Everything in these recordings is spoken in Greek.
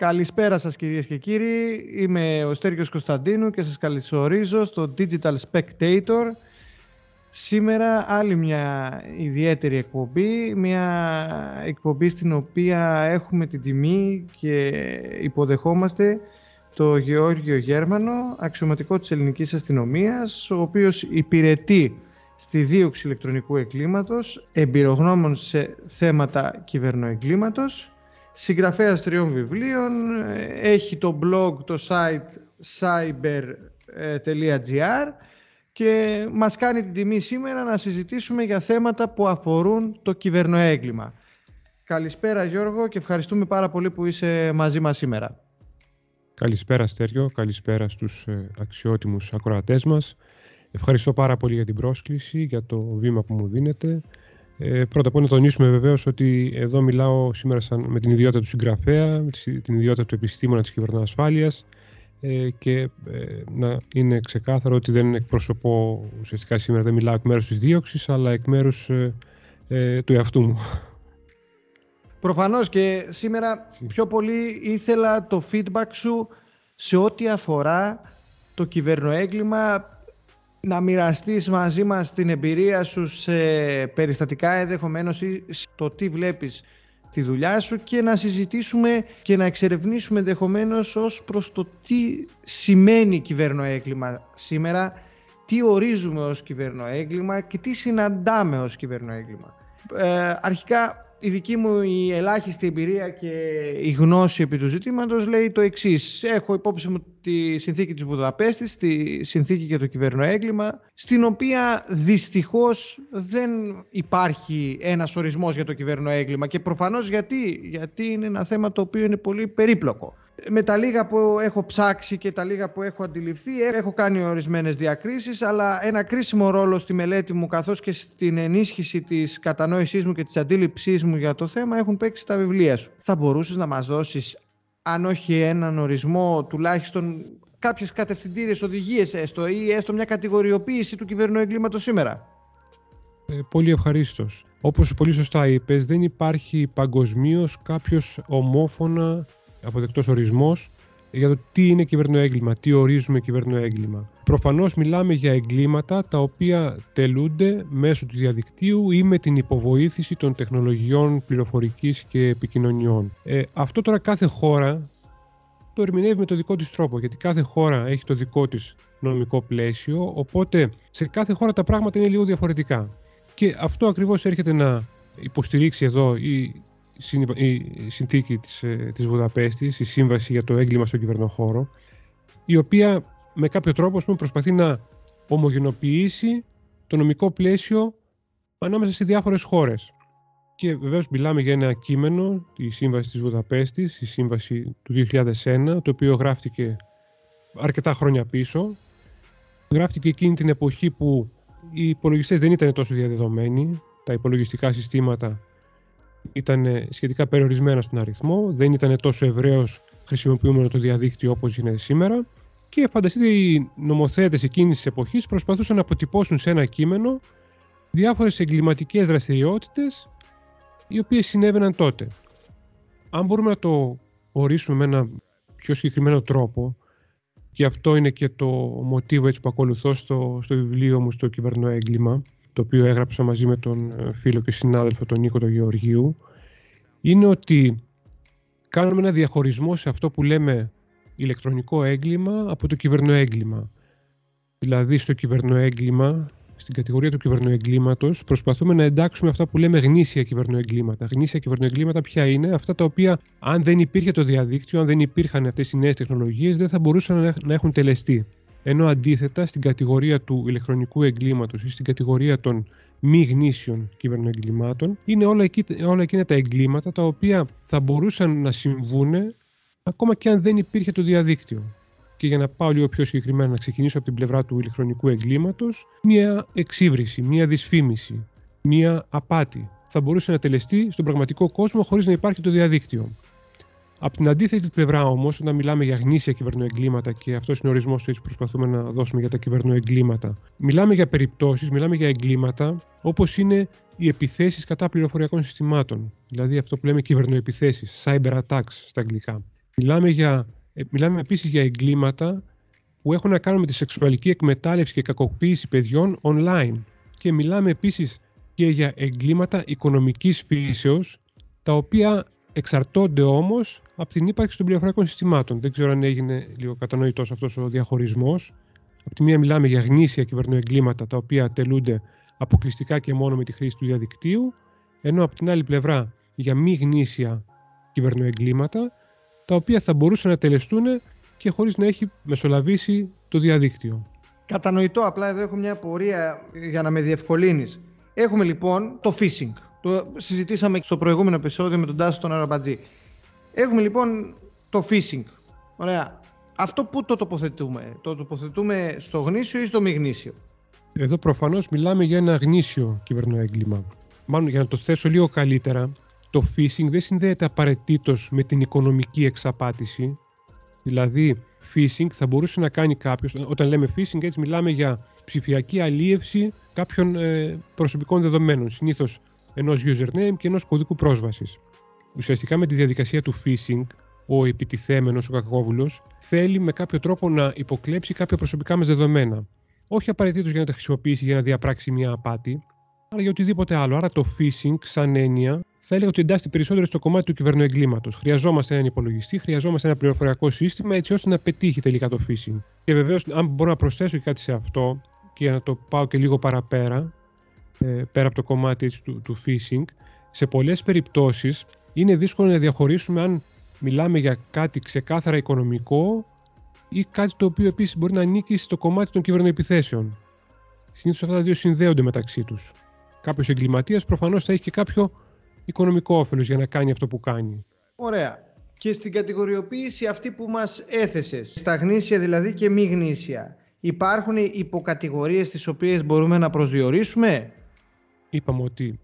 Καλησπέρα σας κυρίες και κύριοι. Είμαι ο Στέργιος Κωνσταντίνου και σας καλωσορίζω στο Digital Spectator. Σήμερα άλλη μια ιδιαίτερη εκπομπή, μια εκπομπή στην οποία έχουμε την τιμή και υποδεχόμαστε το Γεώργιο Γέρμανο, αξιωματικό της ελληνικής αστυνομίας, ο οποίος υπηρετεί στη δίωξη ηλεκτρονικού εγκλήματος, εμπειρογνώμων σε θέματα κυβερνοεγκλήματος συγγραφέας τριών βιβλίων, έχει το blog, το site cyber.gr και μας κάνει την τιμή σήμερα να συζητήσουμε για θέματα που αφορούν το κυβερνοέγκλημα. Καλησπέρα Γιώργο και ευχαριστούμε πάρα πολύ που είσαι μαζί μας σήμερα. Καλησπέρα Στέριο, καλησπέρα στους ε, αξιότιμους ακροατές μας. Ευχαριστώ πάρα πολύ για την πρόσκληση, για το βήμα που μου δίνετε. Ε, πρώτα απ' όλα να τονίσουμε βεβαίως ότι εδώ μιλάω σήμερα σαν, με την ιδιότητα του συγγραφέα, με την ιδιότητα του επιστήμονα της κυβερνοασφάλειας ε, και ε, να είναι ξεκάθαρο ότι δεν εκπροσωπώ ουσιαστικά σήμερα, δεν μιλάω εκ μέρους της δίωξης, αλλά εκ μέρους ε, ε, του εαυτού μου. Προφανώς και σήμερα πιο πολύ ήθελα το feedback σου σε ό,τι αφορά το κυβερνοέγκλημα να μοιραστείς μαζί μας την εμπειρία σου σε περιστατικά ενδεχομένως ή στο τι βλέπεις τη δουλειά σου και να συζητήσουμε και να εξερευνήσουμε ενδεχομένως ως προς το τι σημαίνει κυβερνοέγκλημα σήμερα, τι ορίζουμε ως κυβερνοέγκλημα και τι συναντάμε ως κυβερνοέγκλημα. Ε, αρχικά η δική μου η ελάχιστη εμπειρία και η γνώση επί του ζητήματος λέει το εξής. Έχω υπόψη μου τη συνθήκη της Βουδαπέστης, τη συνθήκη για το κυβερνοέγκλημα, στην οποία δυστυχώς δεν υπάρχει ένας ορισμός για το κυβερνοέγκλημα και προφανώς γιατί, γιατί είναι ένα θέμα το οποίο είναι πολύ περίπλοκο με τα λίγα που έχω ψάξει και τα λίγα που έχω αντιληφθεί έχω κάνει ορισμένες διακρίσεις αλλά ένα κρίσιμο ρόλο στη μελέτη μου καθώς και στην ενίσχυση της κατανόησής μου και της αντίληψής μου για το θέμα έχουν παίξει τα βιβλία σου. Θα μπορούσες να μας δώσεις αν όχι έναν ορισμό τουλάχιστον κάποιες κατευθυντήριες οδηγίες έστω ή έστω μια κατηγοριοποίηση του κυβερνοεγκλήματος σήμερα; Ε, πολύ ευχαρίστως. Όπως πολύ σωστά είπες, δεν υπάρχει παγκοσμίως κάποιος ομόφωνα αποδεκτός ορισμός για το τι είναι κυβερνοέγκλημα, τι ορίζουμε κυβερνοέγκλημα. Προφανώς μιλάμε για εγκλήματα τα οποία τελούνται μέσω του διαδικτύου ή με την υποβοήθηση των τεχνολογιών πληροφορικής και επικοινωνιών. Ε, αυτό τώρα κάθε χώρα το ερμηνεύει με το δικό της τρόπο, γιατί κάθε χώρα έχει το δικό της νομικό πλαίσιο, οπότε σε κάθε χώρα τα πράγματα είναι λίγο διαφορετικά. Και αυτό ακριβώς έρχεται να υποστηρίξει εδώ η η συνθήκη της, ε, της Βουδαπέστης, η σύμβαση για το έγκλημα στον κυβερνοχώρο, η οποία με κάποιο τρόπο πούμε, προσπαθεί να ομογενοποιήσει το νομικό πλαίσιο ανάμεσα σε διάφορες χώρες. Και βεβαίως μιλάμε για ένα κείμενο, η Σύμβαση της Βουδαπέστης, η Σύμβαση του 2001, το οποίο γράφτηκε αρκετά χρόνια πίσω. Γράφτηκε εκείνη την εποχή που οι υπολογιστές δεν ήταν τόσο διαδεδομένοι, τα υπολογιστικά συστήματα ήταν σχετικά περιορισμένα στον αριθμό, δεν ήταν τόσο ευρέως χρησιμοποιούμενο το διαδίκτυο όπως είναι σήμερα και φανταστείτε οι νομοθέτες εκείνης της εποχής προσπαθούσαν να αποτυπώσουν σε ένα κείμενο διάφορες εγκληματικές δραστηριότητες οι οποίες συνέβαιναν τότε. Αν μπορούμε να το ορίσουμε με ένα πιο συγκεκριμένο τρόπο και αυτό είναι και το μοτίβο έτσι που ακολουθώ στο, στο βιβλίο μου στο κυβερνοέγκλημα το οποίο έγραψα μαζί με τον ε, φίλο και συνάδελφο τον Νίκο τον Γεωργίου, είναι ότι κάνουμε ένα διαχωρισμό σε αυτό που λέμε ηλεκτρονικό έγκλημα από το κυβερνοέγκλημα. Δηλαδή στο κυβερνοέγκλημα, στην κατηγορία του κυβερνοεγκλήματος, προσπαθούμε να εντάξουμε αυτά που λέμε γνήσια κυβερνοεγκλήματα. Γνήσια κυβερνοεγκλήματα ποια είναι, αυτά τα οποία αν δεν υπήρχε το διαδίκτυο, αν δεν υπήρχαν αυτές οι νέες τεχνολογίες, δεν θα μπορούσαν να έχουν τελεστεί. Ενώ αντίθετα στην κατηγορία του ηλεκτρονικού εγκλήματος ή στην κατηγορία των μη γνήσιων κυβερνοεγκλημάτων είναι όλα, εκεί, όλα εκείνα τα εγκλήματα τα οποία θα μπορούσαν να συμβούν ακόμα και αν δεν υπήρχε το διαδίκτυο. Και για να πάω λίγο πιο συγκεκριμένα να ξεκινήσω από την πλευρά του ηλεκτρονικού εγκλήματος, μία εξύβριση, μία δυσφήμιση, μία απάτη θα μπορούσε να τελεστεί στον πραγματικό κόσμο χωρίς να υπάρχει το διαδίκτυο. Από την αντίθετη πλευρά όμως, όταν μιλάμε για γνήσια κυβερνοεγκλήματα, και αυτός είναι ο ορισμός που προσπαθούμε να δώσουμε για τα κυβερνοεγκλήματα, μιλάμε για περιπτώσεις, μιλάμε για εγκλήματα όπως είναι οι επιθέσεις κατά πληροφοριακών συστημάτων. Δηλαδή αυτό που λέμε κυβερνοεπιθέσεις, cyber attacks στα αγγλικά. Μιλάμε, για, ε, μιλάμε επίσης για εγκλήματα που έχουν να κάνουν με τη σεξουαλική εκμετάλλευση και κακοποίηση παιδιών online. Και μιλάμε επίσης και για εγκλήματα οικονομικής φύσεως, τα οποία εξαρτώνται όμως από την ύπαρξη των πληροφορικών συστημάτων. Δεν ξέρω αν έγινε λίγο κατανοητός αυτός ο διαχωρισμός. Από τη μία μιλάμε για γνήσια κυβερνοεγκλήματα, τα οποία τελούνται αποκλειστικά και μόνο με τη χρήση του διαδικτύου, ενώ από την άλλη πλευρά για μη γνήσια κυβερνοεγκλήματα, τα οποία θα μπορούσαν να τελεστούν και χωρίς να έχει μεσολαβήσει το διαδίκτυο. Κατανοητό, απλά εδώ έχω μια απορία για να με διευκολύνεις. Έχουμε λοιπόν το phishing. Το συζητήσαμε στο προηγούμενο επεισόδιο με τον Τάσο τον Αραμπατζή. Έχουμε λοιπόν το phishing. Ωραία. Αυτό πού το τοποθετούμε; Το τοποθετούμε στο γνήσιο ή στο μη γνήσιο; Εδώ προφανώς μιλάμε για ένα γνήσιο κυβερνοέγκλημα. Μάλλον για να το θέσω λίγο καλύτερα, το phishing δεν συνδέεται απαραίτητος με την οικονομική εξαπάτηση. Δηλαδή, phishing θα μπορούσε να κάνει κάποιος, όταν λέμε phishing, έτσι μιλάμε για ψηφιακή αλίευση κάποιων ε, προσωπικών δεδομένων, συνήθως ενός username και ενός κωδικού πρόσβασης. Ουσιαστικά με τη διαδικασία του phishing, ο επιτιθέμενος, ο κακόβουλος, θέλει με κάποιο τρόπο να υποκλέψει κάποια προσωπικά μας δεδομένα. Όχι απαραίτητος για να τα χρησιμοποιήσει για να διαπράξει μια απάτη, αλλά για οτιδήποτε άλλο. Άρα το phishing, σαν έννοια, θα έλεγα ότι εντάσσεται περισσότερο στο κομμάτι του κυβερνοεγκλήματος. Χρειαζόμαστε έναν υπολογιστή, χρειαζόμαστε ένα πληροφοριακό σύστημα έτσι ώστε να πετύχει τελικά το phishing. Και βεβαίως, αν μπορώ να προσθέσω και κάτι σε αυτό και να το πάω και λίγο παραπέρα, ε, πέρα από το κομμάτι έτσι, του, του phishing, σε πολλές περιπτώσεις είναι δύσκολο να διαχωρίσουμε αν μιλάμε για κάτι ξεκάθαρα οικονομικό ή κάτι το οποίο επίσης μπορεί να ανήκει στο κομμάτι των κυβερνοεπιθέσεων. Συνήθως αυτά τα δύο συνδέονται μεταξύ τους. Κάποιος εγκληματίας προφανώς θα έχει και κάποιο οικονομικό όφελος για να κάνει αυτό που κάνει. Ωραία. Και στην κατηγοριοποίηση αυτή που μας έθεσες, στα γνήσια δηλαδή και μη γνήσια, υπάρχουν υποκατηγορίες τις οποίες μπορούμε να προσδιορίσουμε; Είπαμε ότι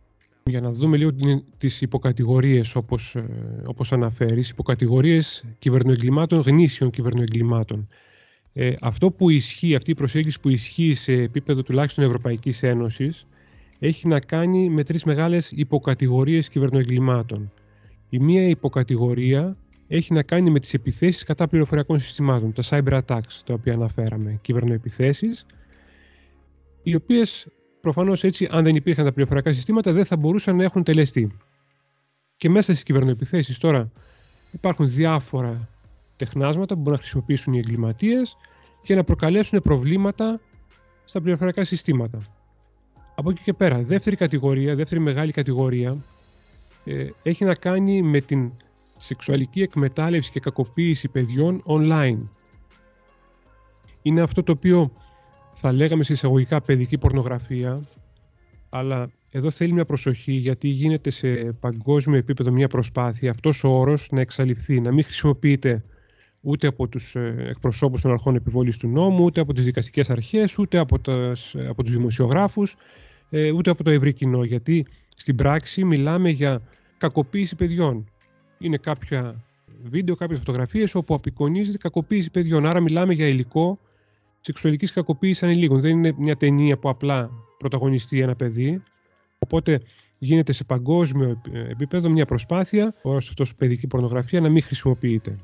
για να δούμε λίγο τις υποκατηγορίες όπως, ε, όπως αναφέρεις, υποκατηγορίες κυβερνοεγκλημάτων, γνήσιων κυβερνοεγκλημάτων. Ε, αυτό που ισχύει, αυτή η προσέγγιση που ισχύει σε επίπεδο τουλάχιστον Ευρωπαϊκής Ένωσης έχει να κάνει με τρεις μεγάλες υποκατηγορίες κυβερνοεγκλημάτων. Η μία υποκατηγορία έχει να κάνει με τις επιθέσεις κατά πληροφοριακών συστημάτων, τα cyber attacks, τα οποία αναφέραμε, κυβερνοεπιθέσεις, οι οποίες προφανώς έτσι, αν δεν υπήρχαν τα πληροφοριακά συστήματα, δεν θα μπορούσαν να έχουν τελεστεί. Και μέσα στις κυβερνοεπιθέσεις τώρα υπάρχουν διάφορα τεχνάσματα που μπορούν να χρησιμοποιήσουν οι εγκληματίες για να προκαλέσουν προβλήματα στα πληροφοριακά συστήματα. Από εκεί και πέρα, δεύτερη κατηγορία, δεύτερη μεγάλη κατηγορία ε, έχει να κάνει με την σεξουαλική εκμετάλλευση και κακοποίηση παιδιών online. Είναι αυτό το οποίο θα λέγαμε σε εισαγωγικά παιδική πορνογραφία, αλλά εδώ θέλει μια προσοχή γιατί γίνεται σε παγκόσμιο επίπεδο μια προσπάθεια αυτός ο όρος να εξαλειφθεί, να μην χρησιμοποιείται ούτε από τους ε, εκπροσώπους των αρχών επιβόλης του νόμου, ούτε από τις δικαστικές αρχές, ούτε από, τας, από τους δημοσιογράφους, ε, ούτε από το ευρύ κοινό. Γιατί στην πράξη μιλάμε για κακοποίηση παιδιών. Είναι κάποια βίντεο, κάποιες φωτογραφίες όπου απεικονίζεται κακοποίηση παιδιών. Άρα μιλάμε για υλικό σεξουαλικής κακοποίησης ανηλίκων. Δεν είναι μια ταινία που απλά πρωταγωνιστεί ένα παιδί. Οπότε γίνεται σε παγκόσμιο επίπεδο μια προσπάθεια, όσο αυτός παιδική πορνογραφία, να μην χρησιμοποιείται.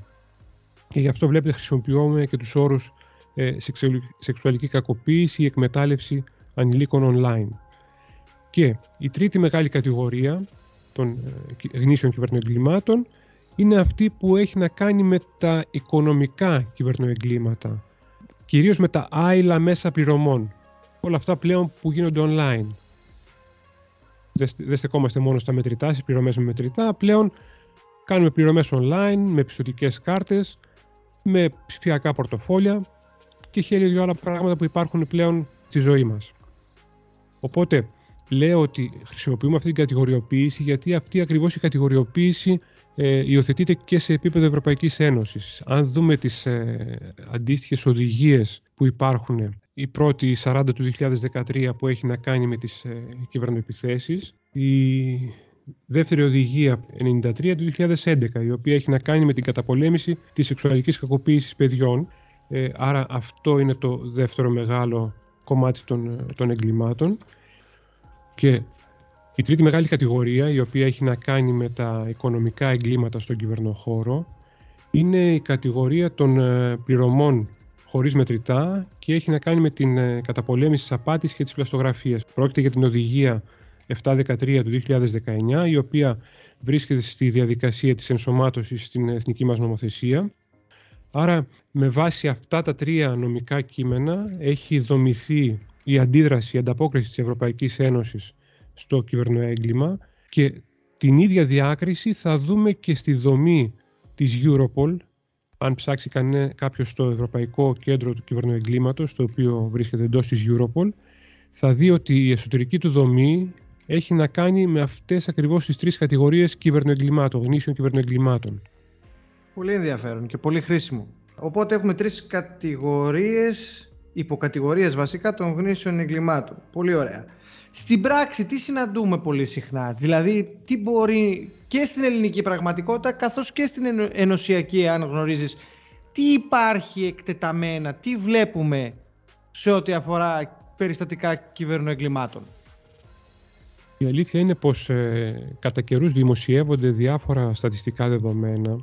Και γι' αυτό βλέπετε χρησιμοποιούμε και τους όρους ε, σεξουαλική κακοποίηση ή εκμετάλλευση ανηλίκων online. Και η τρίτη μεγάλη κατηγορία των ε, γνήσιων κυβερνοεγκλημάτων είναι αυτή που έχει να κάνει με τα οικονομικά κυβερνοεγκλήματα. Κυρίως με τα άειλα μέσα πληρωμών. Όλα αυτά πλέον που γίνονται online. Δεν στεκόμαστε μόνο στα μετρητά, στις πληρωμές με μετρητά. Πλέον κάνουμε πληρωμές online, με πιστοτικές κάρτες, με ψηφιακά πορτοφόλια και χίλια δυο άλλα πράγματα που υπάρχουν πλέον στη ζωή μας. Οπότε, λέω ότι χρησιμοποιούμε αυτή την κατηγοριοποίηση γιατί αυτή ακριβώς η κατηγοριοποίηση ε, υιοθετείται και σε επίπεδο Ευρωπαϊκής Ένωσης. Αν δούμε τις ε, αντίστοιχες οδηγίες που υπάρχουν, η πρώτη η 40 του 2013 που έχει να κάνει με τις ε, κυβερνοεπιθέσεις, η δεύτερη οδηγία 93 του 2011 η οποία έχει να κάνει με την καταπολέμηση της σεξουαλικής κακοποίησης παιδιών ε, άρα αυτό είναι το δεύτερο μεγάλο κομμάτι των, των εγκλημάτων και η τρίτη μεγάλη κατηγορία, η οποία έχει να κάνει με τα οικονομικά εγκλήματα στον κυβερνοχώρο, είναι η κατηγορία των ε, πληρωμών χωρίς μετρητά και έχει να κάνει με την ε, καταπολέμηση της απάτης και της πλαστογραφίας. Πρόκειται για την οδηγία 713 του 2019, η οποία βρίσκεται στη διαδικασία της ενσωμάτωσης στην εθνική μας νομοθεσία. Άρα, με βάση αυτά τα τρία νομικά κείμενα έχει δομηθεί η αντίδραση, η ανταπόκριση της Ευρωπαϊκής Ένωσης στο κυβερνοέγκλημα και την ίδια διάκριση θα δούμε και στη δομή της Europol, αν ψάξει κάποιος στο Ευρωπαϊκό Κέντρο του Κυβερνοεγκλήματος, το οποίο βρίσκεται εντός της Europol, θα δει ότι η εσωτερική του δομή έχει να κάνει με αυτές ακριβώς τις τρεις κατηγορίες κυβερνοεγκλημάτων, γνήσιων κυβερνοεγκλημάτων. Πολύ ενδιαφέρον και πολύ χρήσιμο. Οπότε έχουμε τρεις κατηγορίες, υποκατηγορίες βασικά των γνήσιων εγκλημάτων. Πολύ ωραία. Στην πράξη τι συναντούμε πολύ συχνά, δηλαδή τι μπορεί και στην ελληνική πραγματικότητα καθώς και στην ενωσιακή αν γνωρίζεις τι υπάρχει εκτεταμένα, τι βλέπουμε σε ό,τι αφορά περιστατικά κυβερνοεγκλημάτων; Η αλήθεια είναι πως ε, κατά καιρούς δημοσιεύονται διάφορα στατιστικά δεδομένα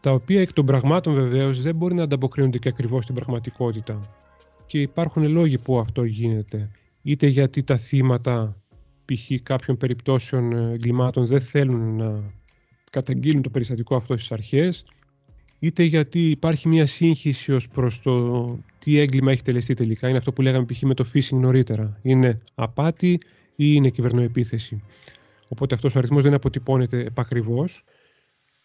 τα οποία εκ των πραγμάτων βεβαίως δεν μπορεί να ανταποκρίνονται και ακριβώς στην πραγματικότητα. Και υπάρχουν λόγοι που αυτό γίνεται. Είτε γιατί τα θύματα π.χ. κάποιων περιπτώσεων ε, εγκλημάτων δεν θέλουν να καταγγείλουν το περιστατικό αυτό στις αρχές, είτε γιατί υπάρχει μια σύγχυση ως προς το τι έγκλημα έχει τελεστεί τελικά. Είναι αυτό που λέγαμε π.χ. με το phishing νωρίτερα. Είναι απάτη ή είναι κυβερνοεπίθεση. Οπότε αυτός ο αριθμός δεν αποτυπώνεται επακριβώς.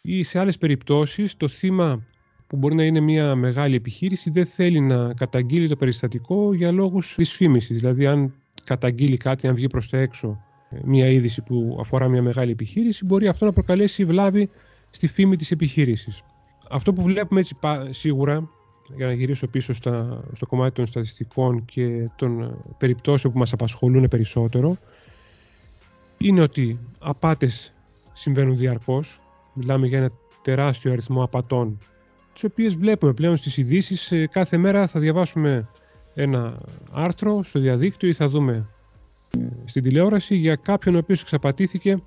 Ή σε άλλες περιπτώσεις το θύμα που μπορεί να είναι μια μεγάλη επιχείρηση δεν θέλει να καταγγείλει το περιστατικό για λόγους δυσφήμισης. Δηλαδή αν καταγγείλει κάτι, αν βγει προς τα έξω ε, μια είδηση που αφορά μια μεγάλη επιχείρηση, μπορεί αυτό να προκαλέσει βλάβη στη φήμη της επιχείρησης. Αυτό που βλέπουμε έτσι σίγουρα, για να γυρίσω πίσω στα, στο κομμάτι των στατιστικών και των ε, περιπτώσεων που μας απασχολούν περισσότερο, είναι ότι απάτες συμβαίνουν διαρκώς. Μιλάμε για ένα τεράστιο αριθμό απατών, τις οποίες βλέπουμε πλέον στις ειδήσεις. Ε, κάθε μέρα θα διαβάσουμε ένα άρθρο στο διαδίκτυο ή θα δούμε ε, στην τηλεόραση για κάποιον ο οποίος εξαπατήθηκε ε,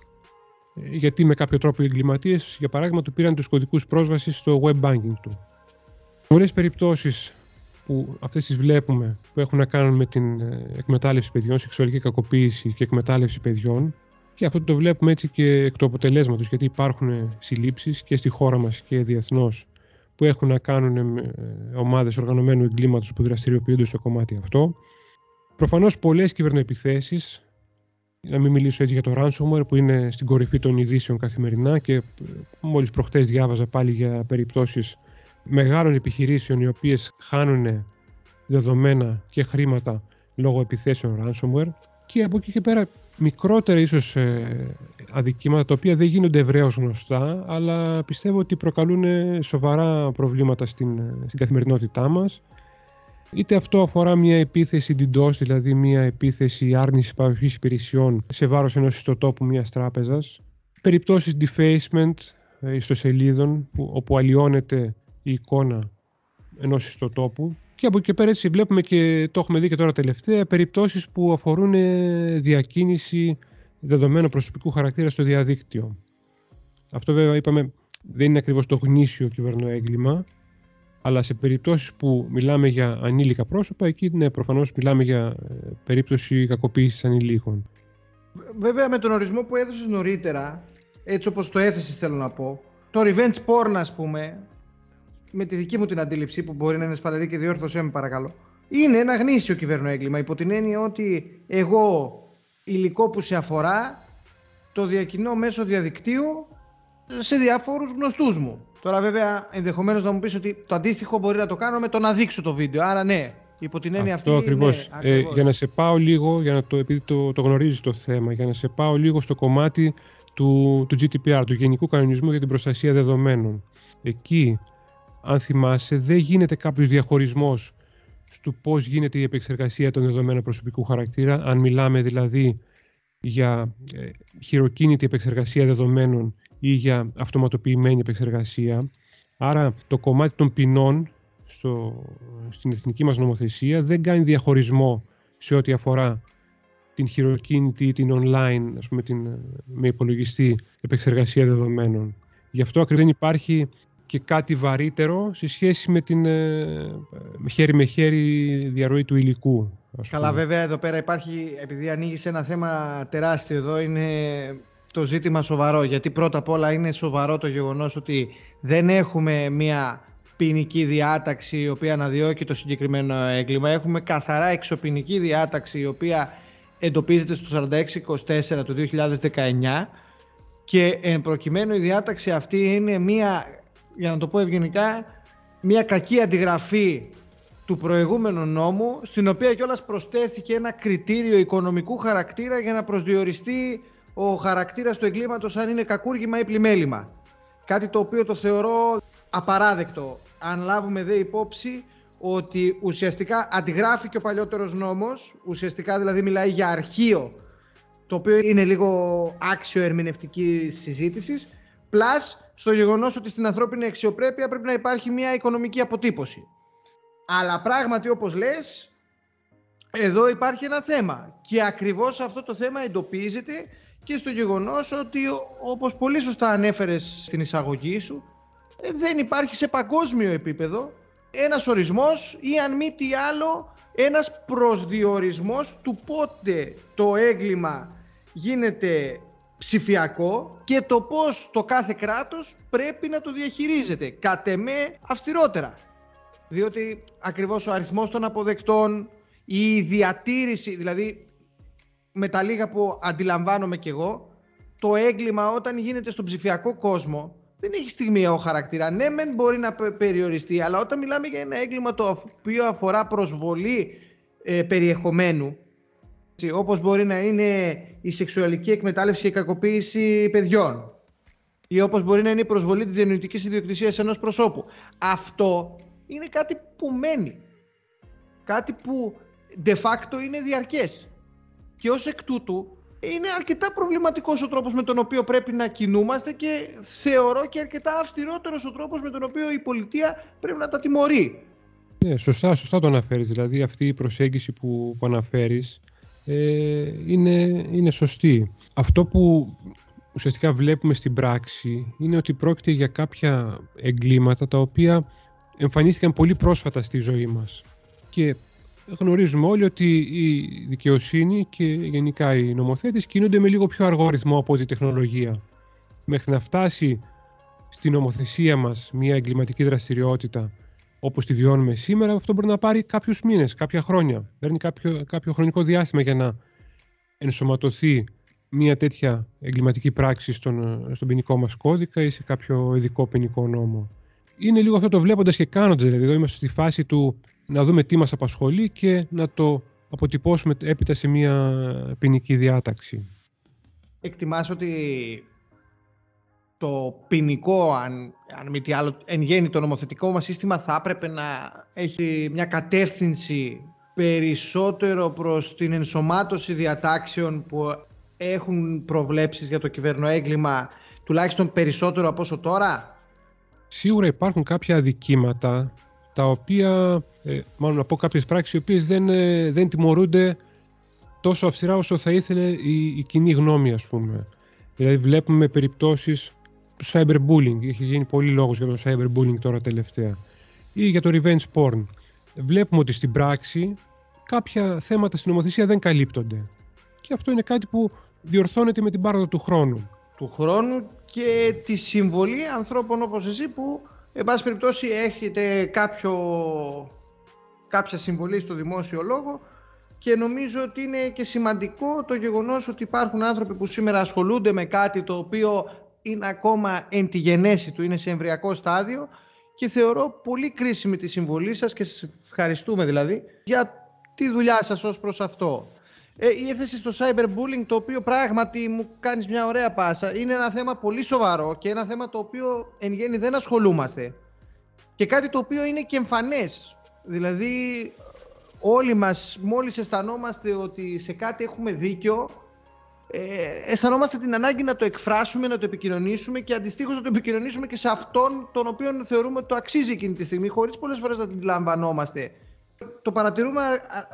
γιατί με κάποιο τρόπο οι εγκληματίες, για παράδειγμα, του πήραν τους κωδικούς πρόσβασης στο web banking του. Πολλές περιπτώσεις που αυτές τις βλέπουμε που έχουν να κάνουν με την ε, εκμετάλλευση παιδιών, σεξουαλική κακοποίηση και εκμετάλλευση παιδιών και αυτό το βλέπουμε έτσι και εκ του αποτελέσματος γιατί υπάρχουν συλλήψεις και στη χώρα μας και διεθνώς που έχουν να κάνουν με ομάδες οργανωμένου εγκλήματος που δραστηριοποιούνται στο κομμάτι αυτό. Προφανώς πολλές κυβερνοεπιθέσεις, να μην μιλήσω έτσι για το ransomware που είναι στην κορυφή των ειδήσεων καθημερινά και μόλις προχτές διάβαζα πάλι για περιπτώσεις μεγάλων επιχειρήσεων οι οποίες χάνουν δεδομένα και χρήματα λόγω επιθέσεων ransomware και από εκεί και πέρα μικρότερα ίσως ε, αδικήματα τα οποία δεν γίνονται ευρέως γνωστά αλλά πιστεύω ότι προκαλούν σοβαρά προβλήματα στην, στην καθημερινότητά μας. Είτε αυτό αφορά μια επίθεση DDoS, δηλαδή μια επίθεση άρνησης παροχής υπηρεσιών σε βάρος ενός ιστοτόπου μιας τράπεζας. Περιπτώσεις defacement ε, ιστοσελίδων όπου αλλοιώνεται η εικόνα ενός ιστοτόπου. Και από εκεί και πέρα έτσι βλέπουμε και το έχουμε δει και τώρα τελευταία περιπτώσεις που αφορούν ε, διακίνηση δεδομένου προσωπικού χαρακτήρα στο διαδίκτυο. Αυτό βέβαια είπαμε δεν είναι ακριβώς το γνήσιο κυβερνοέγκλημα αλλά σε περιπτώσεις που μιλάμε για ανήλικα πρόσωπα εκεί ναι προφανώς μιλάμε για ε, περίπτωση κακοποίησης ανηλίκων. Βέβαια με τον ορισμό που έδωσες νωρίτερα έτσι όπως το έθεσες θέλω να πω το revenge porn ας πούμε με τη δική μου την αντίληψη που μπορεί να είναι σφαλερή και διόρθωσέ με παρακαλώ είναι ένα γνήσιο κυβέρνο έγκλημα υπό την έννοια ότι εγώ υλικό που σε αφορά το διακινώ μέσω διαδικτύου σε διάφορους γνωστούς μου. Τώρα βέβαια ενδεχομένως να μου πεις ότι το αντίστοιχο μπορεί να το κάνω με το να δείξω το βίντεο. Άρα ναι, υπό την έννοια Αυτό αυτή... Ακριβώς. Ναι, Ε, για να σε πάω λίγο, για να το, επειδή το, το γνωρίζεις το θέμα, για να σε πάω λίγο στο κομμάτι του, του GDPR, του Γενικού Κανονισμού για την Προστασία Δεδομένων. Εκεί αν θυμάσαι, δεν γίνεται κάποιος διαχωρισμός στο πώς γίνεται η επεξεργασία των δεδομένων προσωπικού χαρακτήρα, αν μιλάμε δηλαδή για ε, χειροκίνητη επεξεργασία δεδομένων ή για αυτοματοποιημένη επεξεργασία. Άρα το κομμάτι των ποινών στο, στην εθνική μας νομοθεσία δεν κάνει διαχωρισμό σε ό,τι αφορά την χειροκίνητη ή την online, ας πούμε, την, με υπολογιστή επεξεργασία δεδομένων. Γι' αυτό ακριβώς δεν υπάρχει και κάτι βαρύτερο σε σχέση με την ε, χέρι με χέρι διαρροή του υλικού. Καλά βέβαια εδώ πέρα υπάρχει, επειδή ανοίγεις ένα θέμα τεράστιο εδώ, είναι το ζήτημα σοβαρό. Γιατί πρώτα απ' όλα είναι σοβαρό το γεγονός ότι δεν έχουμε μια ποινική διάταξη η οποία αναδιώκει το συγκεκριμένο έγκλημα. Έχουμε καθαρά εξωπινική διάταξη η οποία εντοπίζεται στο 4624 του 2019 και εν προκειμένου η διάταξη αυτή είναι μια, για να το πω ευγενικά, μια κακή αντιγραφή του προηγούμενου νόμου στην οποία κιόλας προσθέθηκε ένα κριτήριο οικονομικού χαρακτήρα για να προσδιοριστεί ο χαρακτήρας του εγκλήματος αν είναι κακούργημα ή πλημέλημα. Κάτι το οποίο το θεωρώ απαράδεκτο αν λάβουμε δε υπόψη ότι ουσιαστικά αντιγράφει και ο παλιότερος νόμος, ουσιαστικά δηλαδή μιλάει για αρχείο, το οποίο είναι λίγο άξιο ερμηνευτική συζήτησης, πλάς στο γεγονός ότι στην ανθρώπινη αξιοπρέπεια πρέπει να υπάρχει μια οικονομική αποτύπωση. Αλλά πράγματι όπως λες, εδώ υπάρχει ένα θέμα και ακριβώς αυτό το θέμα εντοπίζεται και στο γεγονός ότι όπως πολύ σωστά ανέφερες στην εισαγωγή σου, ε, δεν υπάρχει σε παγκόσμιο επίπεδο ένας ορισμός ή αν μη τι άλλο ένας προσδιορισμός του πότε το έγκλημα γίνεται ψηφιακό και το πώς το κάθε κράτος πρέπει να το διαχειρίζεται. Κατ' εμέ αυστηρότερα. Διότι ακριβώς ο αριθμός των αποδεκτών, η διατήρηση, δηλαδή με τα λίγα που αντιλαμβάνομαι κι εγώ, το έγκλημα όταν γίνεται στον ψηφιακό κόσμο δεν έχει στιγμιαίο χαρακτήρα. Ναι, μεν μπορεί να περιοριστεί, αλλά όταν μιλάμε για ένα έγκλημα το οποίο αφορά προσβολή ε, περιεχομένου, όπως μπορεί να είναι η σεξουαλική εκμετάλλευση και η κακοποίηση παιδιών ή όπως μπορεί να είναι η προσβολή της διανοητικής ιδιοκτησίας ενός προσώπου. Αυτό είναι κάτι που μένει. Κάτι που de facto είναι διαρκές. Και ως εκ τούτου είναι αρκετά προβληματικός ο τρόπος με τον οποίο πρέπει να κινούμαστε και θεωρώ και αρκετά αυστηρότερος ο τρόπος με τον οποίο η πολιτεία πρέπει να τα τιμωρεί. Ναι, σωστά, σωστά το αναφέρεις. Δηλαδή αυτή η προσέγγιση που, που αναφέρεις ε, είναι, είναι σωστή. Αυτό που ουσιαστικά βλέπουμε στην πράξη είναι ότι πρόκειται για κάποια εγκλήματα τα οποία εμφανίστηκαν πολύ πρόσφατα στη ζωή μας. Και γνωρίζουμε όλοι ότι η δικαιοσύνη και γενικά οι νομοθέτες κινούνται με λίγο πιο αργό ρυθμό από τη τεχνολογία. Μέχρι να φτάσει στην νομοθεσία μας μια εγκληματική δραστηριότητα όπως τη βιώνουμε σήμερα, αυτό μπορεί να πάρει κάποιους μήνες, κάποια χρόνια. Παίρνει κάποιο, κάποιο χρονικό διάστημα για να ενσωματωθεί μια τέτοια εγκληματική πράξη στον, στον ποινικό μας κώδικα ή σε κάποιο ειδικό ποινικό νόμο. Είναι λίγο αυτό το βλέποντας και κάνοντας, δηλαδή εδώ είμαστε στη φάση του να δούμε τι μας απασχολεί και να το αποτυπώσουμε έπειτα σε μια ποινική διάταξη. Εκτιμάς ότι το ποινικό, αν, αν μη τι άλλο, εν γέννη το νομοθετικό μας σύστημα θα έπρεπε να έχει μια κατεύθυνση περισσότερο προς την ενσωμάτωση διατάξεων που έχουν προβλέψεις για το κυβερνοέγκλημα τουλάχιστον περισσότερο από όσο τώρα; Σίγουρα υπάρχουν κάποια αδικήματα τα οποία, ε, μάλλον να πω κάποιες πράξεις, οι οποίες δεν, ε, δεν τιμωρούνται τόσο αυστηρά όσο θα ήθελε η, η κοινή γνώμη, ας πούμε. Δηλαδή βλέπουμε περιπτώσεις cyberbullying, έχει γίνει πολύ λόγος για το cyberbullying τώρα τελευταία, ή για το revenge porn. Βλέπουμε ότι στην πράξη κάποια θέματα στην νομοθεσία δεν καλύπτονται. Και αυτό είναι κάτι που διορθώνεται με την πάροδο του χρόνου. Του χρόνου και τη συμβολή ανθρώπων όπως εσύ που Εν πάση περιπτώσει έχετε κάποιο, κάποια συμβολή στο δημόσιο λόγο και νομίζω ότι είναι και σημαντικό το γεγονός ότι υπάρχουν άνθρωποι που σήμερα ασχολούνται με κάτι το οποίο είναι ακόμα εν τη γενέση του, είναι σε εμβριακό στάδιο και θεωρώ πολύ κρίσιμη τη συμβολή σας και σας ευχαριστούμε δηλαδή για τη δουλειά σας ως προς αυτό. Ε, η έθεση στο cyberbullying το οποίο πράγματι μου κάνεις μια ωραία πάσα είναι ένα θέμα πολύ σοβαρό και ένα θέμα το οποίο εν γέννη δεν ασχολούμαστε και κάτι το οποίο είναι και εμφανές δηλαδή όλοι μας μόλις αισθανόμαστε ότι σε κάτι έχουμε δίκιο ε, αισθανόμαστε την ανάγκη να το εκφράσουμε, να το επικοινωνήσουμε και αντιστοίχως να το επικοινωνήσουμε και σε αυτόν τον οποίο θεωρούμε ότι το αξίζει εκείνη τη στιγμή χωρίς πολλές φορές να την λαμβανόμαστε το παρατηρούμε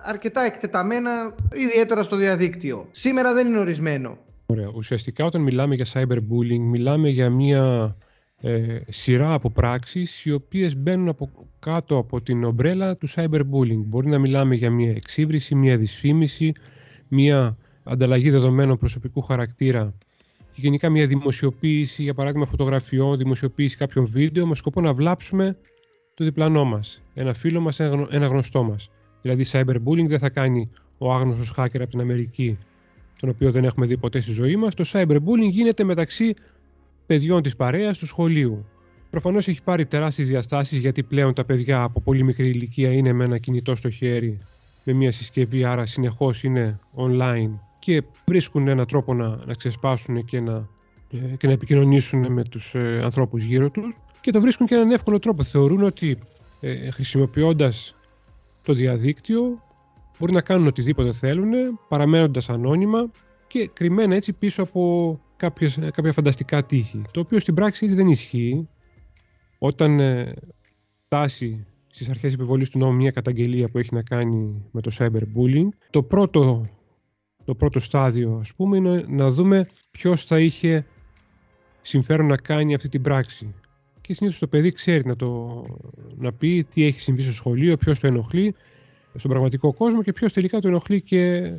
αρκετά εκτεταμένα, ιδιαίτερα στο διαδίκτυο. Σήμερα δεν είναι ορισμένο. Ωραία. Ουσιαστικά όταν μιλάμε για cyberbullying, μιλάμε για μια ε, σειρά από πράξεις οι οποίες μπαίνουν από κάτω από την ομπρέλα του cyberbullying. Μπορεί να μιλάμε για μια εξύβριση, μια δυσφήμιση, μια ανταλλαγή δεδομένων προσωπικού χαρακτήρα και γενικά μια δημοσιοποίηση, για παράδειγμα φωτογραφιών, δημοσιοποίηση κάποιων βίντεο με σκοπό να βλάψουμε το διπλανό μας, ένα φίλο μας, ένα γνωστό μας. Δηλαδή cyberbullying δεν θα κάνει ο άγνωστος hacker από την Αμερική τον οποίο δεν έχουμε δει ποτέ στη ζωή μας. Το cyberbullying γίνεται μεταξύ παιδιών της παρέας του σχολείου. Προφανώς έχει πάρει τεράστιες διαστάσεις γιατί πλέον τα παιδιά από πολύ μικρή ηλικία είναι με ένα κινητό στο χέρι, με μια συσκευή, άρα συνεχώς είναι online και βρίσκουν έναν τρόπο να, να ξεσπάσουν και να, ε, και να επικοινωνήσουν με τους ε, ανθρώπους γύρω τους και το βρίσκουν και έναν εύκολο τρόπο. Θεωρούν ότι ε, χρησιμοποιώντας το διαδίκτυο μπορεί να κάνουν οτιδήποτε θέλουν παραμένοντας ανώνυμα και κρυμμένα έτσι πίσω από κάποιες, κάποια φανταστικά τείχη. Το οποίο στην πράξη δεν ισχύει. Όταν ε, φτάσει στις αρχές επιβολής του νόμου μια καταγγελία που έχει να κάνει με το cyberbullying, το πρώτο, το πρώτο στάδιο ας πούμε είναι να δούμε ποιος θα είχε συμφέρον να κάνει αυτή την πράξη. Και συνήθως το παιδί ξέρει να, το, να πει τι έχει συμβεί στο σχολείο, ποιος το ενοχλεί στον πραγματικό κόσμο και ποιος τελικά το ενοχλεί και,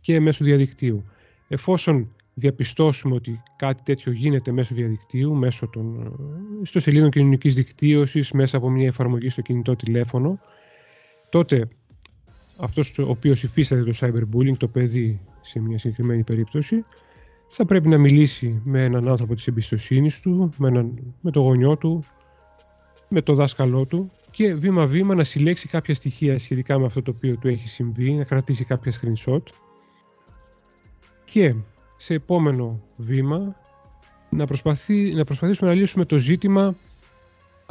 και μέσω διαδικτύου. Εφόσον διαπιστώσουμε ότι κάτι τέτοιο γίνεται μέσω διαδικτύου, μέσω των ιστοσελίδων κοινωνικής δικτύωσης, μέσα από μια εφαρμογή στο κινητό τηλέφωνο, τότε αυτός ο οποίος υφίσταται το cyberbullying, το παιδί σε μια συγκεκριμένη περίπτωση, θα πρέπει να μιλήσει με έναν άνθρωπο της εμπιστοσύνης του, με, έναν, με το γονιό του, με το δάσκαλό του και βήμα-βήμα να συλλέξει κάποια στοιχεία σχετικά με αυτό το οποίο του έχει συμβεί, να κρατήσει κάποια screenshot. Και σε επόμενο βήμα να, προσπαθεί, να προσπαθήσουμε να λύσουμε το ζήτημα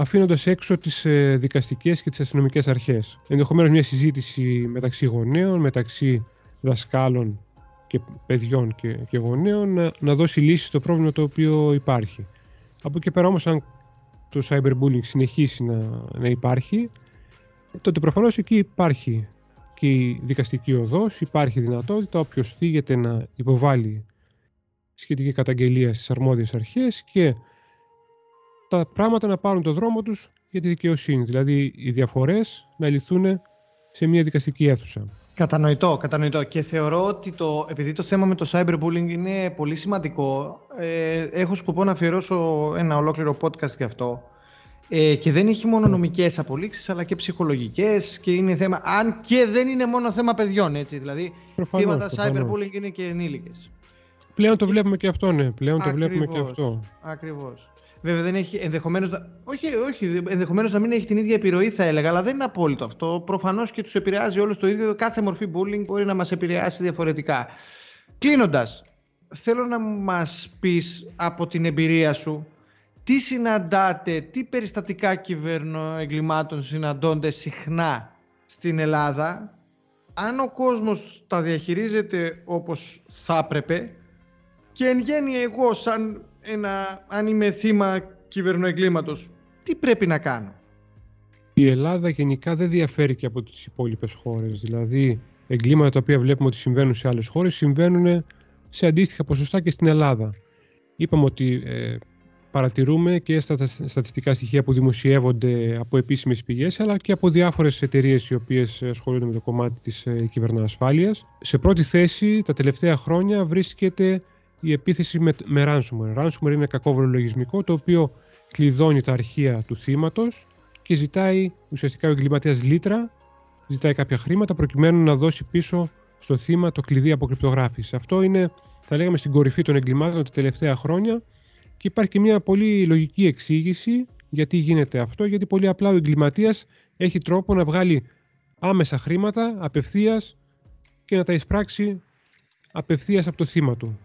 αφήνοντας έξω τις ε, δικαστικές και τις αστυνομικές αρχές. Ενδεχομένως μια συζήτηση μεταξύ γονέων, μεταξύ δασκάλων και παιδιών και, και γονέων να, να δώσει λύση στο πρόβλημα το οποίο υπάρχει. Από εκεί πέρα όμως αν το cyberbullying συνεχίσει να, να υπάρχει, τότε προφανώς εκεί υπάρχει και η δικαστική οδός, υπάρχει δυνατότητα όποιος θίγεται να υποβάλει σχετική καταγγελία στις αρμόδιες αρχές και τα πράγματα να πάρουν το δρόμο τους για τη δικαιοσύνη. Δηλαδή οι διαφορές να λυθούν σε μια δικαστική αίθουσα. Κατανοητό, κατανοητό. Και θεωρώ ότι το, επειδή το θέμα με το cyberbullying είναι πολύ σημαντικό, ε, έχω σκοπό να αφιερώσω ένα ολόκληρο podcast γι' αυτό. Ε, και δεν έχει μόνο νομικές απολύξεις, αλλά και ψυχολογικές και είναι θέμα. Αν και δεν είναι μόνο θέμα παιδιών, έτσι. Δηλαδή, προφανώς, θύματα cyberbullying είναι και ενήλικες. Πλέον το βλέπουμε και αυτό, ναι. Πλέον το βλέπουμε και αυτό. Ακριβώς. Βέβαια δεν έχει ενδεχομένως. Όχι, όχι, ενδεχομένως να μην έχει την ίδια επιρροή, θα έλεγα, αλλά δεν είναι απόλυτο αυτό. Προφανώς και τους επηρεάζει όλους το ίδιο. Κάθε μορφή bullying μπορεί να μας επηρεάσει διαφορετικά. Κλείνοντας, θέλω να μας πεις από την εμπειρία σου τι συναντάτε, τι περιστατικά κυβερνοεγκλημάτων συναντώνται συχνά στην Ελλάδα; Αν ο κόσμος τα διαχειρίζεται όπως θα έπρεπε και εν γέννη εγώ σαν ένα, αν είμαι θύμα κυβερνοεγκλήματος, τι πρέπει να κάνω; Η Ελλάδα γενικά δεν διαφέρει και από τις υπόλοιπες χώρες. Δηλαδή, εγκλήματα τα οποία βλέπουμε ότι συμβαίνουν σε άλλες χώρες συμβαίνουν σε αντίστοιχα ποσοστά και στην Ελλάδα. Είπαμε ότι ε, παρατηρούμε και στα στατιστικά στοιχεία που δημοσιεύονται από επίσημες πηγές αλλά και από διάφορες εταιρείες οι οποίες ασχολούνται με το κομμάτι της ε, κυβερνοασφάλειας. Σε πρώτη θέση τα τελευταία χρόνια βρίσκεται η επίθεση με, με ransomware. Ransomware είναι κακόβολο λογισμικό το οποίο κλειδώνει τα αρχεία του θύματος και ζητάει ουσιαστικά ο εγκληματίας λίτρα, ζητάει κάποια χρήματα προκειμένου να δώσει πίσω στο θύμα το κλειδί αποκρυπτογράφηση. Αυτό είναι, θα λέγαμε, στην κορυφή των εγκλημάτων τα τελευταία χρόνια και υπάρχει και μια πολύ λογική εξήγηση γιατί γίνεται αυτό, γιατί πολύ απλά ο εγκληματίας έχει τρόπο να βγάλει άμεσα χρήματα απευθείας και να τα εισπράξει απευθείας από το θύμα του.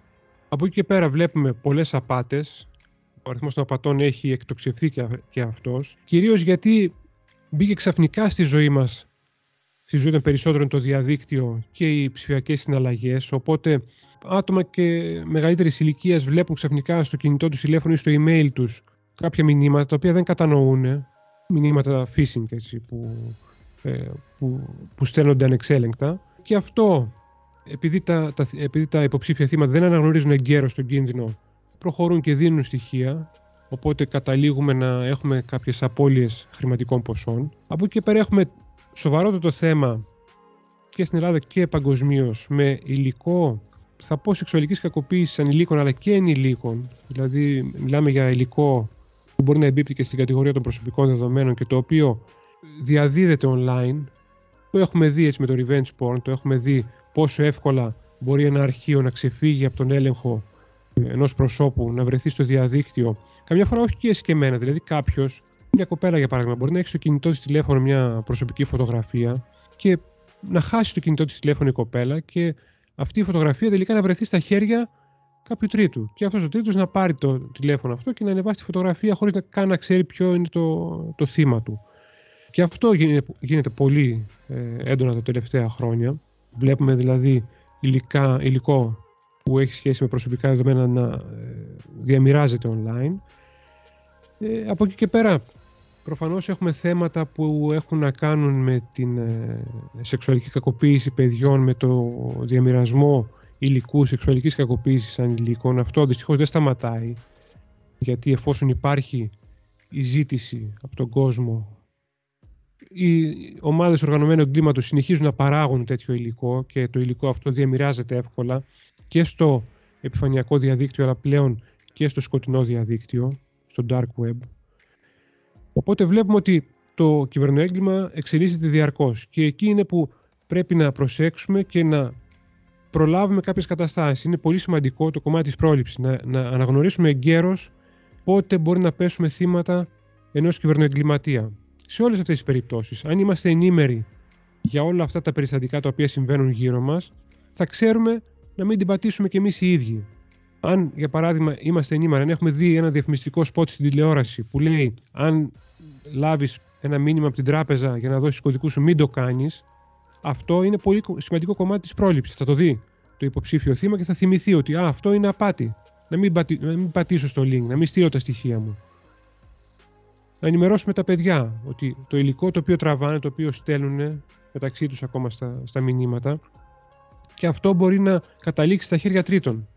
Από εκεί και πέρα βλέπουμε πολλές απάτες, ο αριθμός των απατών έχει εκτοξευθεί και αυτός, κυρίως γιατί μπήκε ξαφνικά στη ζωή μας, στη ζωή των περισσότερων το διαδίκτυο και οι ψηφιακές συναλλαγές, οπότε άτομα και μεγαλύτερης ηλικίας βλέπουν ξαφνικά στο κινητό τους τηλέφωνο ή στο email τους κάποια μηνύματα τα οποία δεν κατανοούν, μηνύματα phishing έτσι, που, ε, που, που στέλνονται ανεξέλεγκτα. Και αυτό, επειδή τα, τα, επειδή τα υποψήφια θύματα δεν αναγνωρίζουν εγκαίρως τον κίνδυνο, προχωρούν και δίνουν στοιχεία οπότε καταλήγουμε να έχουμε κάποιες απώλειες χρηματικών ποσών. Από εκεί και πέρα έχουμε σοβαρότερο θέμα και στην Ελλάδα και παγκοσμίως με υλικό θα πω σεξουαλικής κακοποίησης ανηλίκων αλλά και ενηλίκων. Δηλαδή, μιλάμε για υλικό που μπορεί να εμπίπτει και στην κατηγορία των προσωπικών δεδομένων και το οποίο διαδίδεται online. Το έχουμε δει έτσι με το revenge porn, το έχουμε δει πόσο εύκολα μπορεί ένα αρχείο να ξεφύγει από τον έλεγχο ενός προσώπου, να βρεθεί στο διαδίκτυο. Καμιά φορά όχι και εσκεμμένα. Δηλαδή, κάποιος, μια κοπέλα για παράδειγμα, μπορεί να έχει στο κινητό της τηλέφωνο μια προσωπική φωτογραφία και να χάσει το κινητό της τηλέφωνο η κοπέλα και αυτή η φωτογραφία τελικά να βρεθεί στα χέρια κάποιου τρίτου. Και αυτός ο τρίτος να πάρει το τηλέφωνο αυτό και να ανεβάσει τη φωτογραφία χωρίς να καν να ξέρει ποιο είναι το, το θύμα του. Και αυτό γίνεται, γίνεται πολύ ε, έντονα τα τελευταία χρόνια. Βλέπουμε δηλαδή υλικά, υλικό που έχει σχέση με προσωπικά δεδομένα να ε, διαμοιράζεται online. Ε, από εκεί και πέρα Προφανώς έχουμε θέματα που έχουν να κάνουν με την ε, σεξουαλική κακοποίηση παιδιών, με το διαμοιρασμό υλικού σεξουαλικής κακοποίησης ανηλίκων. Αυτό δυστυχώς δεν σταματάει, γιατί εφόσον υπάρχει η ζήτηση από τον κόσμο, οι ομάδες οργανωμένου εγκλήματος συνεχίζουν να παράγουν τέτοιο υλικό και το υλικό αυτό διαμοιράζεται εύκολα και στο επιφανειακό διαδίκτυο αλλά πλέον και στο σκοτεινό διαδίκτυο, στο dark web. Οπότε βλέπουμε ότι το κυβερνοέγκλημα εξελίσσεται διαρκώς και εκεί είναι που πρέπει να προσέξουμε και να προλάβουμε κάποιες καταστάσεις. Είναι πολύ σημαντικό το κομμάτι της πρόληψης, να, να αναγνωρίσουμε εγκαίρως πότε μπορεί να πέσουμε θύματα ενός κυβερνοεγκληματία. Σε όλες αυτές τις περιπτώσεις, αν είμαστε ενήμεροι για όλα αυτά τα περιστατικά τα οποία συμβαίνουν γύρω μας, θα ξέρουμε να μην την πατήσουμε κι εμείς οι ίδιοι αν για παράδειγμα είμαστε ενήμεροι, αν έχουμε δει ένα διαφημιστικό σπότ στην τηλεόραση που λέει αν λάβεις ένα μήνυμα από την τράπεζα για να δώσεις κωδικούς σου, μην το κάνεις, αυτό είναι πολύ σημαντικό κομμάτι της πρόληψης. Θα το δει το υποψήφιο θύμα και θα θυμηθεί ότι α, αυτό είναι απάτη. Να μην, πατη, να μην πατήσω στο link, να μην στείλω τα στοιχεία μου. Να ενημερώσουμε τα παιδιά ότι το υλικό το οποίο τραβάνε, το οποίο στέλνουν μεταξύ τους ακόμα στα, στα μηνύματα και αυτό μπορεί να καταλήξει στα χέρια τρίτων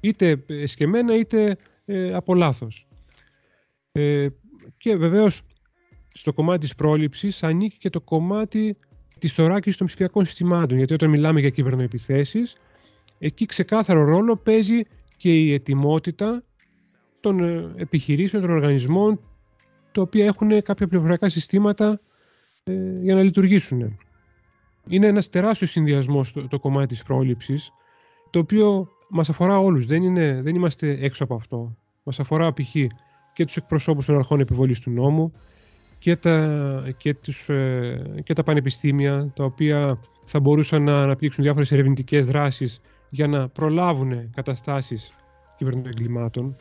είτε εσκεμμένα είτε ε, από λάθος. Ε, και βεβαίως στο κομμάτι της πρόληψης ανήκει και το κομμάτι της θωράκισης των ψηφιακών συστημάτων, γιατί όταν μιλάμε για κυβερνοεπιθέσεις, εκεί ξεκάθαρο ρόλο παίζει και η ετοιμότητα των ε, επιχειρήσεων, των οργανισμών, τα οποία έχουν κάποια πληροφοριακά συστήματα ε, για να λειτουργήσουν. Είναι ένας τεράστιος συνδυασμός το, το κομμάτι της πρόληψης, το οποίο Μας αφορά όλους. Δεν, δεν είμαστε έξω από αυτό. Μας αφορά π.χ. και τους εκπροσώπους των αρχών επιβολής του νόμου και τα, και, τους, ε, και τα πανεπιστήμια τα οποία θα μπορούσαν να αναπτύξουν διάφορες ερευνητικές δράσεις για να προλάβουν καταστάσεις κυβερνοεγκλημάτων.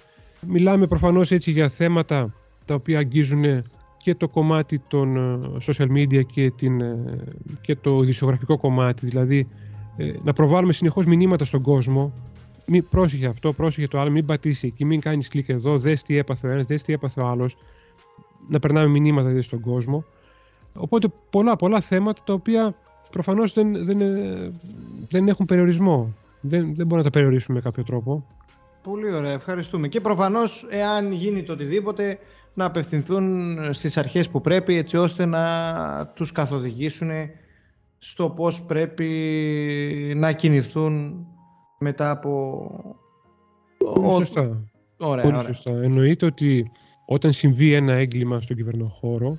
Μιλάμε προφανώς έτσι για θέματα τα οποία αγγίζουν και το κομμάτι των ε, social media και, την, ε, και το ειδησιογραφικό κομμάτι, δηλαδή να προβάλλουμε συνεχώς μηνύματα στον κόσμο μην πρόσεχε αυτό, πρόσεχε το άλλο, μην πατήσει εκεί, μην κάνεις κλικ εδώ, δες τι έπαθε ο ένας, δες τι έπαθε ο άλλος. Να περνάμε μηνύματα δηλαδή στον κόσμο. Οπότε πολλά, πολλά θέματα τα οποία προφανώς δεν, δεν, δεν έχουν περιορισμό. Δεν, δεν μπορούμε να τα περιορίσουμε με κάποιο τρόπο. Πολύ ωραία, ευχαριστούμε. Και προφανώς, εάν γίνει το οτιδήποτε, να απευθυνθούν στις αρχές που πρέπει έτσι ώστε να τους καθοδηγήσουν στο πώς πρέπει να κινηθούν μετά από... Πολύ σωστά. Ωραία, Πολύ ωραία. σωστά. Εννοείται ότι όταν συμβεί ένα έγκλημα στον κυβερνοχώρο,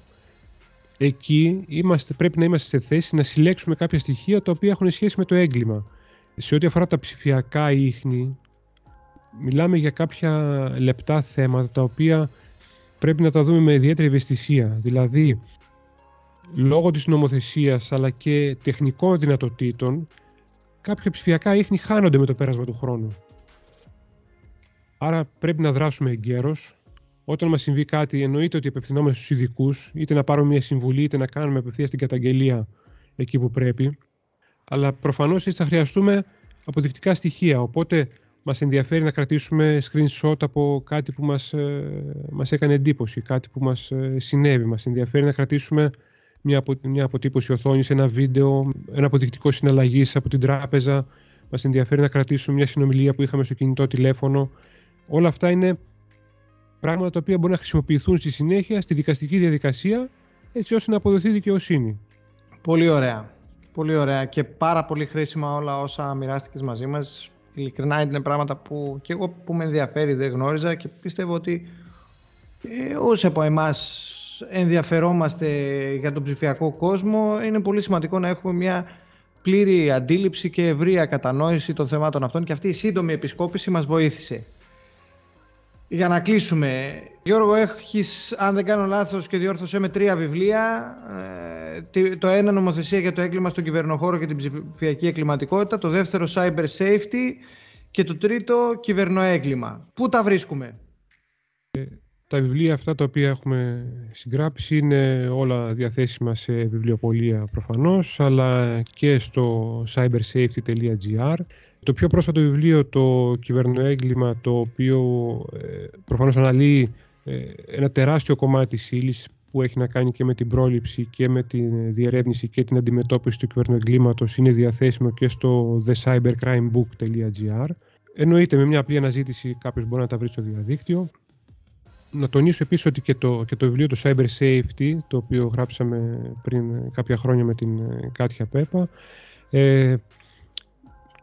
εκεί είμαστε, πρέπει να είμαστε σε θέση να συλλέξουμε κάποια στοιχεία τα οποία έχουν σχέση με το έγκλημα. Σε ό,τι αφορά τα ψηφιακά ίχνη, μιλάμε για κάποια λεπτά θέματα τα οποία πρέπει να τα δούμε με ιδιαίτερη ευαισθησία. Δηλαδή, λόγω της νομοθεσίας αλλά και τεχνικών δυνατοτήτων, κάποια ψηφιακά ίχνη χάνονται με το πέρασμα του χρόνου. Άρα πρέπει να δράσουμε εγκαίρως. Όταν μας συμβεί κάτι, εννοείται ότι απευθυνόμαστε στους ειδικούς, είτε να πάρουμε μια συμβουλή, είτε να κάνουμε απευθείας την καταγγελία εκεί που πρέπει. Αλλά προφανώς έτσι θα χρειαστούμε αποδεικτικά στοιχεία. Οπότε μας ενδιαφέρει να κρατήσουμε screenshot από κάτι που μας μας ε, έκανε εντύπωση, κάτι που μας ε, συνέβη. Μας ενδιαφέρει να κρατήσουμε μια, μια αποτύπωση οθόνης, ένα βίντεο, ένα αποδεικτικό συναλλαγής από την τράπεζα. Μας ενδιαφέρει να κρατήσουμε μια συνομιλία που είχαμε στο κινητό τηλέφωνο. Όλα αυτά είναι πράγματα τα οποία μπορεί να χρησιμοποιηθούν στη συνέχεια στη δικαστική διαδικασία έτσι ώστε να αποδοθεί δικαιοσύνη. Πολύ ωραία. Πολύ ωραία και πάρα πολύ χρήσιμα όλα όσα μοιράστηκες μαζί μας. Ειλικρινά είναι πράγματα που και εγώ που με ενδιαφέρει δεν γνώριζα και πιστεύω ότι ε, όσοι από εμάς ενδιαφερόμαστε για τον ψηφιακό κόσμο είναι πολύ σημαντικό να έχουμε μια πλήρη αντίληψη και ευρεία κατανόηση των θεμάτων αυτών και αυτή η σύντομη επισκόπηση μας βοήθησε. Για να κλείσουμε, Γιώργο, έχεις, αν δεν κάνω λάθος και διόρθωσέ με τρία βιβλία. Ε, το ένα νομοθεσία για το έγκλημα στον κυβερνοχώρο και την ψηφιακή εγκληματικότητα, το δεύτερο cyber safety και το τρίτο κυβερνοέγκλημα. Πού τα βρίσκουμε; Ε, τα βιβλία αυτά τα οποία έχουμε συγγράψει είναι όλα διαθέσιμα σε βιβλιοπολία προφανώς, αλλά και στο cybersafety.gr. Το πιο πρόσφατο βιβλίο, το κυβερνοέγκλημα, το οποίο ε, προφανώς αναλύει ε, ένα τεράστιο κομμάτι της ύλης που έχει να κάνει και με την πρόληψη και με τη διερεύνηση και την αντιμετώπιση του κυβερνοεγκλήματος είναι διαθέσιμο και στο thecybercrimebook.gr. Εννοείται με μια απλή αναζήτηση κάποιος μπορεί να τα βρει στο διαδίκτυο να τονίσω επίσης ότι και το, και το βιβλίο του Cyber Safety, το οποίο γράψαμε πριν κάποια χρόνια με την ε, Κάτια Πέπα, ε,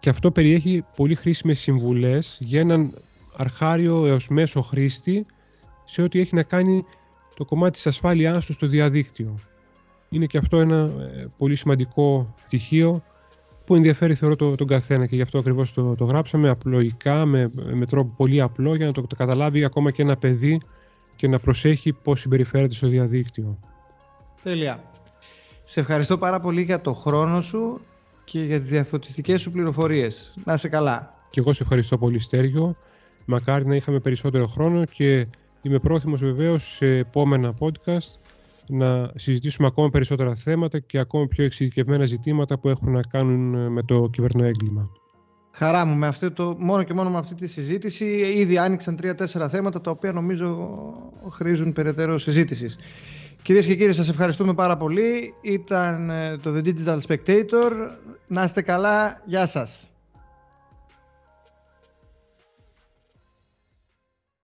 και αυτό περιέχει πολύ χρήσιμες συμβουλές για έναν αρχάριο έως μέσο χρήστη σε ό,τι έχει να κάνει το κομμάτι της ασφάλειάς του στο διαδίκτυο. Είναι και αυτό ένα ε, πολύ σημαντικό στοιχείο που ενδιαφέρει θεωρώ το, τον καθένα και γι' αυτό ακριβώς το, το γράψαμε απλοϊκά, με, με τρόπο πολύ απλό για να το, το καταλάβει ακόμα και ένα παιδί και να προσέχει πώς συμπεριφέρεται στο διαδίκτυο. Τέλεια. Σε ευχαριστώ πάρα πολύ για το χρόνο σου και για τις διαφωτιστικές σου πληροφορίες. Να είσαι καλά. Και εγώ σε ευχαριστώ πολύ Στέργιο. Μακάρι να είχαμε περισσότερο χρόνο και είμαι πρόθυμος βεβαίως σε επόμενα podcast να συζητήσουμε ακόμα περισσότερα θέματα και ακόμα πιο εξειδικευμένα ζητήματα που έχουν να κάνουν με το κυβερνοέγκλημα. Χαρά μου, με αυτό το, μόνο και μόνο με αυτή τη συζήτηση ήδη άνοιξαν τρία-τέσσερα θέματα τα οποία νομίζω χρήζουν περαιτέρω συζήτησης. Κυρίες και κύριοι, σας ευχαριστούμε πάρα πολύ. Ήταν ε, το The Digital Spectator. Να είστε καλά. Γεια σας.